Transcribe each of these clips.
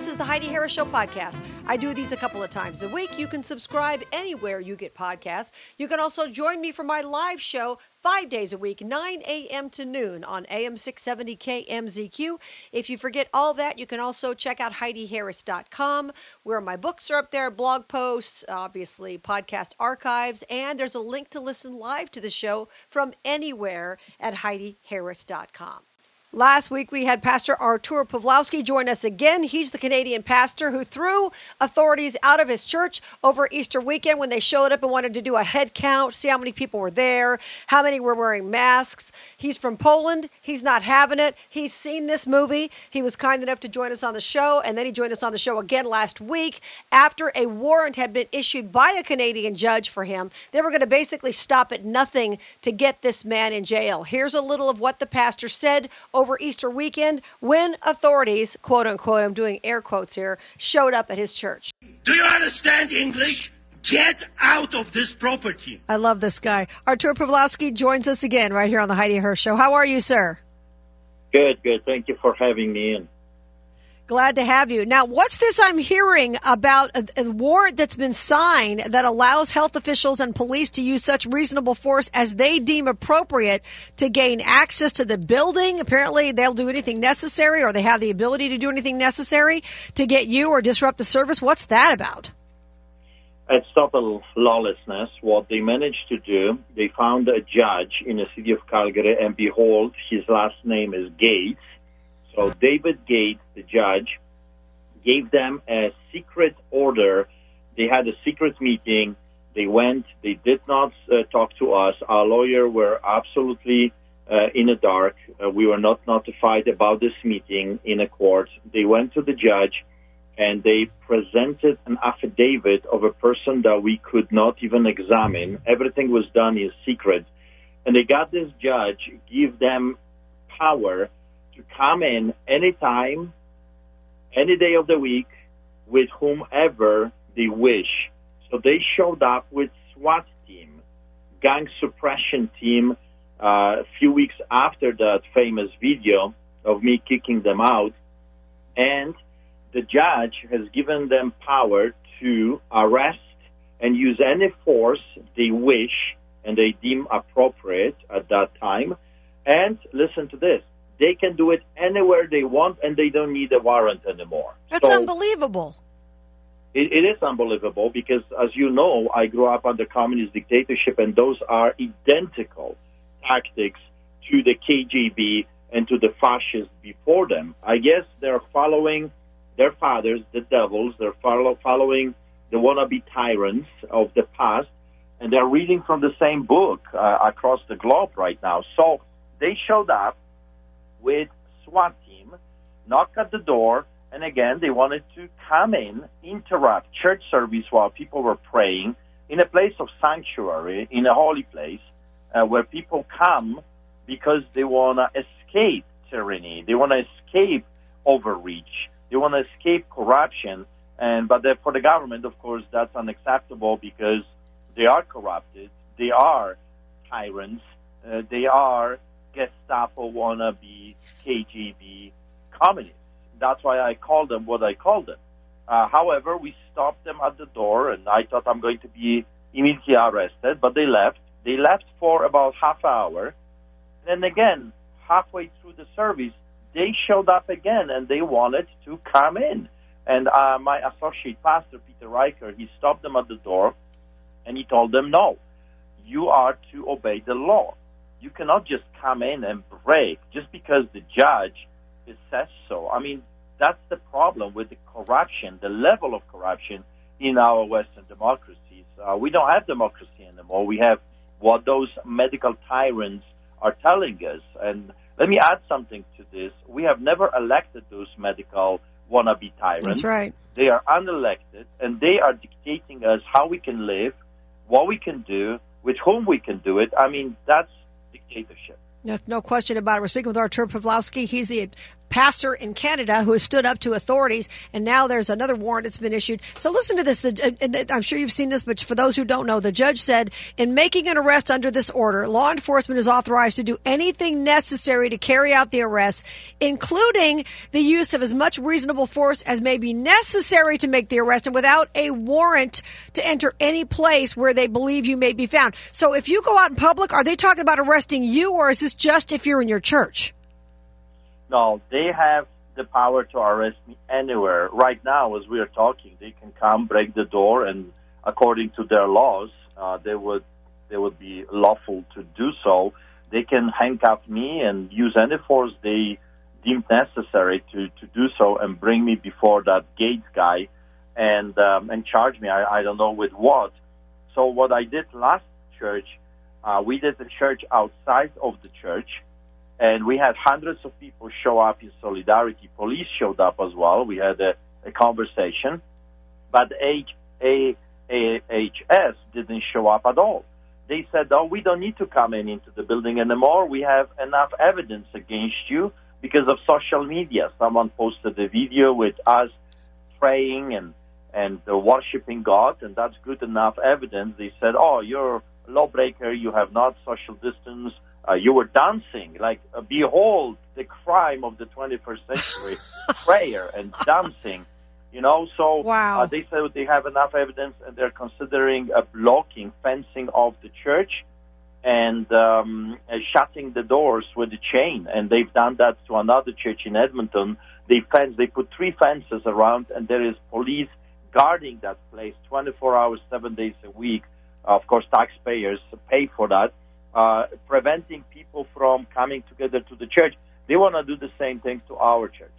This is the Heidi Harris Show podcast. I do these a couple of times a week. You can subscribe anywhere you get podcasts. You can also join me for my live show five days a week, 9 a.m. to noon on AM 670 KMZQ. If you forget all that, you can also check out HeidiHarris.com, where my books are up there, blog posts, obviously podcast archives, and there's a link to listen live to the show from anywhere at HeidiHarris.com. Last week, we had Pastor Artur Pawlowski join us again. He's the Canadian pastor who threw authorities out of his church over Easter weekend when they showed up and wanted to do a head count, see how many people were there, how many were wearing masks. He's from Poland. He's not having it. He's seen this movie. He was kind enough to join us on the show, and then he joined us on the show again last week after a warrant had been issued by a Canadian judge for him. They were going to basically stop at nothing to get this man in jail. Here's a little of what the pastor said over Easter weekend when authorities, quote unquote, I'm doing air quotes here, showed up at his church. Do you understand English? Get out of this property. I love this guy. Artur Pawlowski joins us again right here on the Heidi Harris Show. How are you, sir? Good, good. Thank you for having me in. Glad to have you. Now, what's this I'm hearing about a, a, warrant that's been signed that allows health officials and police to use such reasonable force as they deem appropriate to gain access to the building? Apparently, they'll do anything necessary or they have the ability to do anything necessary to get you or disrupt the service. What's that about? It's total lawlessness. What they managed to do, they found a judge in the city of Calgary, and behold, his last name is Gates so David Gates, the judge, gave them a secret order. They had a secret meeting. They went. They did not uh, talk to us. Our lawyer were absolutely uh, in the dark. Uh, we were not notified about this meeting in a court. They went to the judge and they presented an affidavit of a person that we could not even examine. Everything was done in secret. And they got this judge give them power to come in anytime, any day of the week, with whomever they wish. So they showed up with SWAT team, gang suppression team, uh, a few weeks after that famous video of me kicking them out, and the judge has given them power to arrest and use any force they wish and they deem appropriate at that time. And listen to this they can do it anywhere they want, and they don't need a warrant anymore. That's so unbelievable. It, it is unbelievable because, as you know, I grew up under communist dictatorship, and those are identical tactics to the KGB and to the fascists before them. I guess they're following their fathers, the devils. They're follow, following the wannabe tyrants of the past, and they're reading from the same book uh, across the globe right now. So they showed up with SWAT team, knock at the door, and again, they wanted to come in, interrupt church service while people were praying in a place of sanctuary, in a holy place, uh, where people come because they want to escape tyranny, they want to escape overreach, they want to escape corruption. And but for the government, of course, that's unacceptable because they are corrupted, they are tyrants, uh, they are Gestapo wannabe KGB communists. That's why I called them what I called them. Uh, however, we stopped them at the door, and I thought I'm going to be immediately arrested, but they left. They left for about half hour. Then again, halfway through the service, they showed up again, and they wanted to come in. And uh, my associate pastor, Peter Riker, he stopped them at the door, and he told them, no, you are to obey the law you cannot just come in and break just because the judge says so. I mean, that's the problem with the corruption, the level of corruption in our Western democracies. Uh, we don't have democracy anymore. We have what those medical tyrants are telling us. And let me add something to this. We have never elected those medical wannabe tyrants. That's right. They are unelected, and they are dictating us how we can live, what we can do, with whom we can do it. I mean, that's dictatorship. No, question about it. We're speaking with Artur Pawlowski. He's the pastor in Canada who has stood up to authorities, and now there's another warrant that's been issued. So listen to this. The, uh, uh, I'm sure you've seen this, but for those who don't know, the judge said in making an arrest under this order, law enforcement is authorized to do anything necessary to carry out the arrest, including the use of as much reasonable force as may be necessary to make the arrest, and without a warrant to enter any place where they believe you may be found. So if you go out in public, are they talking about arresting you, or is this just if you're in your church? No, they have the power to arrest me anywhere. Right now, as we are talking, they can come, break the door, and according to their laws, uh, they would they would be lawful to do so. They can handcuff me and use any force they deem necessary to, to do so and bring me before that Gates guy and um, and charge me. I, I don't know with what. So what I did last church, uh, we did the church outside of the church and we had hundreds of people show up in solidarity. Police showed up as well. We had a, a conversation, but AHS didn't show up at all. They said, "Oh, we don't need to come in into the building anymore. We have enough evidence against you because of social media. Someone posted a video with us praying and and uh, worshiping God, and that's good enough evidence." They said, "Oh, you're a lawbreaker. You have not social distance." Uh, you were dancing like uh, behold the crime of the 21st century prayer and dancing you know? So wow. uh, they said they have enough evidence and they're considering a blocking fencing of the church and um, uh, shutting the doors with a chain. And they've done that to another church in edmonton. They fence they put three fences around and there is police guarding that place 24 hours seven days a week. Of course taxpayers pay for that uh, preventing people from coming together to the church. They want to do the same thing to our church.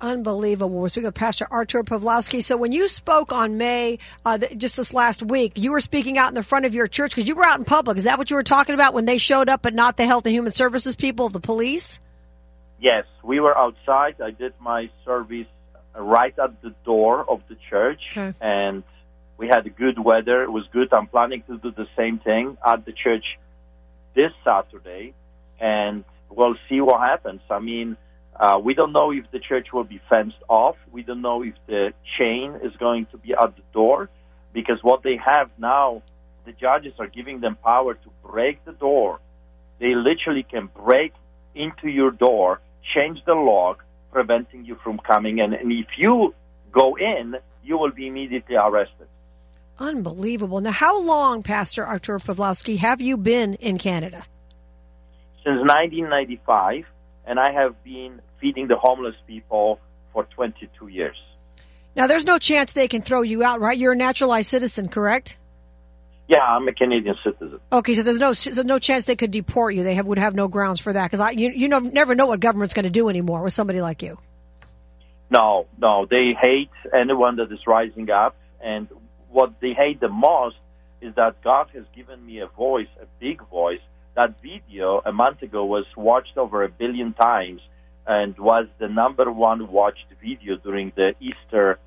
Unbelievable. We're speaking with Pastor Artur Pawlowski. So when you spoke on May, uh, just this last week, you were speaking out in the front of your church because you were out in public. Is that what you were talking about when they showed up, but not the Health and Human Services people, the police? Yes, we were outside. I did my service right at the door of the church, okay. and we had good weather. It was good. I'm planning to do the same thing at the church this Saturday, and we'll see what happens. I mean, uh, we don't know if the church will be fenced off. We don't know if the chain is going to be at the door, because what they have now, the judges are giving them power to break the door. They literally can break into your door, change the lock, preventing you from coming in. And if you go in, you will be immediately arrested. Unbelievable. Now, how long, Pastor Artur Pawlowski, have you been in Canada? Since 1995, and I have been feeding the homeless people for 22 years. Now, there's no chance they can throw you out, right? You're a naturalized citizen, correct? Yeah, I'm a Canadian citizen. Okay, so there's no so no chance they could deport you. They have, would have no grounds for that because you you know, never know what government's going to do anymore with somebody like you. No, no, they hate anyone that is rising up, and what they hate the most is that God has given me a voice, a big voice. That video a month ago was watched over a billion times and was the number one watched video during the Easter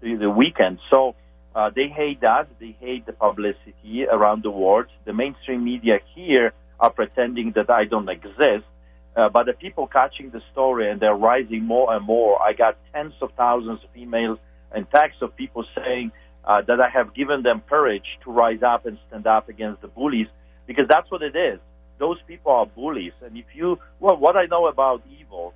the weekend. So uh, they hate that. They hate the publicity around the world. The mainstream media here are pretending that I don't exist. Uh, but the people catching the story and they're rising more and more. I got tens of thousands of emails and texts of people saying, uh, that I have given them courage to rise up and stand up against the bullies because that's what it is. Those people are bullies. And if you, well, what I know about evil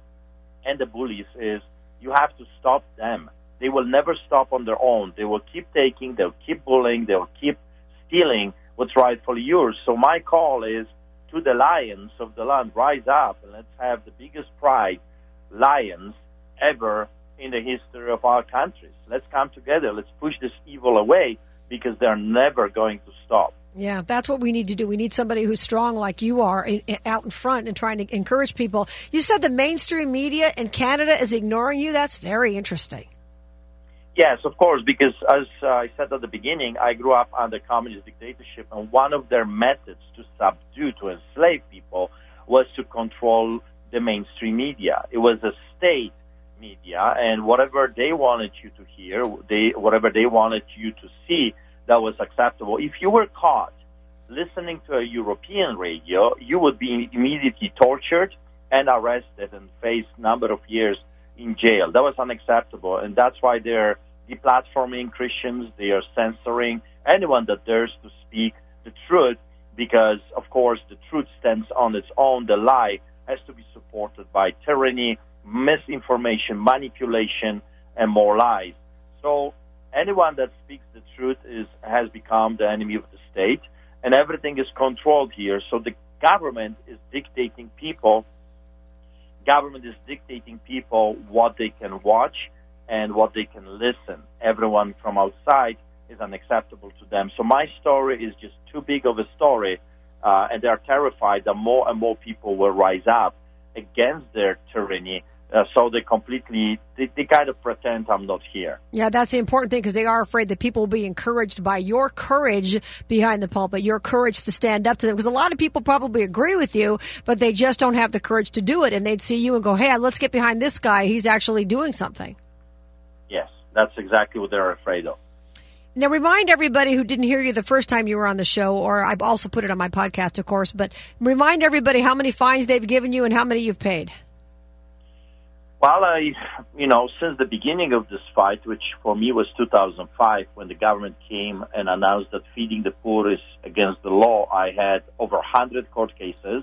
and the bullies is you have to stop them. They will never stop on their own. They will keep taking, they'll keep bullying, they'll keep stealing what's rightfully yours. So my call is to the lions of the land, rise up and let's have the biggest pride lions ever in the history of our countries. Let's come together. Let's push this evil away because they're never going to stop. Yeah, that's what we need to do. We need somebody who's strong like you are in, in, out in front and trying to encourage people. You said the mainstream media in Canada is ignoring you. That's very interesting. Yes, of course, because as uh, I said at the beginning, I grew up under communist dictatorship, and one of their methods to subdue, to enslave people, was to control the mainstream media. It was a state media and whatever they wanted you to hear, they whatever they wanted you to see that was acceptable. If you were caught listening to a European radio, you would be immediately tortured and arrested and face number of years in jail. That was unacceptable, and that's why they're deplatforming Christians. They are censoring anyone that dares to speak the truth, because of course the truth stands on its own. The lie has to be supported by tyranny, misinformation, manipulation, and more lies. So anyone that speaks the truth is has become the enemy of the state, and everything is controlled here. So the government is dictating people. Government is dictating people what they can watch and what they can listen. Everyone from outside is unacceptable to them. So my story is just too big of a story, uh, and they are terrified that more and more people will rise up against their tyranny uh, so they completely they, they, kind of pretend I'm not here. Yeah, that's the important thing because they are afraid that people will be encouraged by your courage behind the pulpit, your courage to stand up to them. Because a lot of people probably agree with you, but they just don't have the courage to do it, and they'd see you and go, "Hey, let's get behind this guy. He's actually doing something." Yes, that's exactly what they're afraid of. Now, remind everybody who didn't hear you the first time you were on the show, or I've also put it on my podcast, of course, but remind everybody how many fines they've given you and how many you've paid. Well, I, you know, since the beginning of this fight, which for me was 2005, when the government came and announced that feeding the poor is against the law, I had over 100 court cases,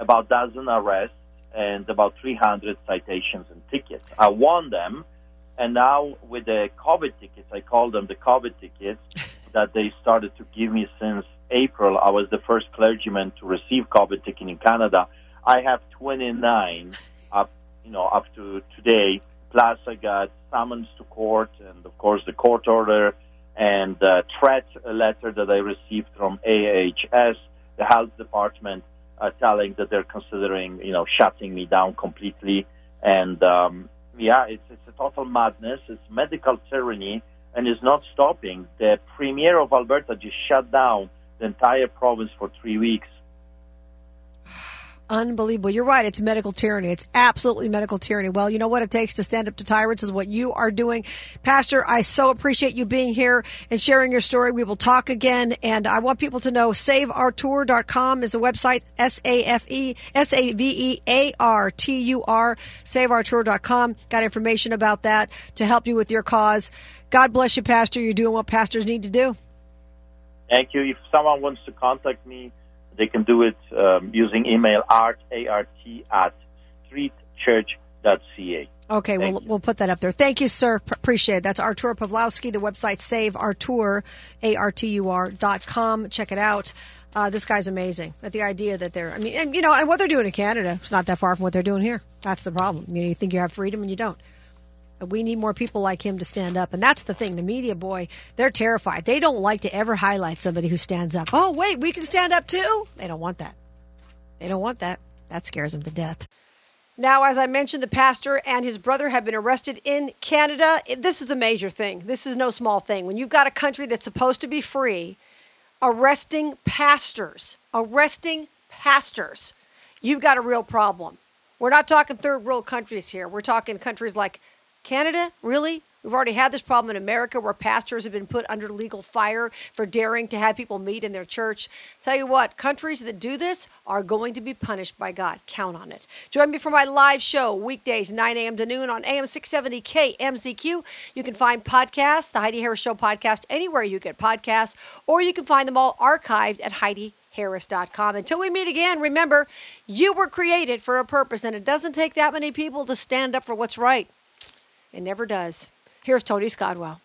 about a dozen arrests, and about 300 citations and tickets. I won them, and now with the COVID tickets, I call them the COVID tickets, that they started to give me since April. I was the first clergyman to receive COVID ticket in Canada. I have 29 up you know, up to today. Plus, I got summons to court, and of course, the court order and the threat letter that I received from AHS, the health department, uh, telling that they're considering, you know, shutting me down completely. And um, yeah, it's it's a total madness. It's medical tyranny, and it's not stopping. The premier of Alberta just shut down the entire province for three weeks Unbelievable. You're right. It's medical tyranny. It's absolutely medical tyranny. Well, you know what it takes to stand up to tyrants is what you are doing. Pastor, I so appreciate you being here and sharing your story. We will talk again. And I want people to know saveartur.com is a website. S-A-F-E, S-A-V-E-A-R-T-U-R, saveartur.com. Got information about that to help you with your cause. God bless you, Pastor. You're doing what pastors need to do. Thank you. If someone wants to contact me, they can do it um, using email art, A-R-T, at streetchurch.ca. Okay, Thank we'll, you. we'll put that up there. Thank you, sir. P- appreciate it. That's Artur Pawlowski. The website Save Artur, A-R-T-U-R dot com. Check it out. Uh, this guy's amazing. But the idea that they're, I mean, and you know, and what they're doing in Canada, it's not that far from what they're doing here. That's the problem. You know, you think you have freedom and you don't. We need more people like him to stand up. And that's the thing. The media, boy, they're terrified. They don't like to ever highlight somebody who stands up. Oh, wait, we can stand up too? They don't want that. They don't want that. That scares them to death. Now, as I mentioned, the pastor and his brother have been arrested in Canada. This is a major thing. This is no small thing. When you've got a country that's supposed to be free, arresting pastors, arresting pastors, you've got a real problem. We're not talking third world countries here. We're talking countries like Canada, really? We've already had this problem in America where pastors have been put under legal fire for daring to have people meet in their church. Tell you what, countries that do this are going to be punished by God. Count on it. Join me for my live show weekdays 9 a.m. to noon on AM 670 KMZQ. You can find podcasts, the Heidi Harris Show podcast, anywhere you get podcasts, or you can find them all archived at Heidi harris.com. Until we meet again, remember, you were created for a purpose, and it doesn't take that many people to stand up for what's right. It never does. Here's Tony Scodwell.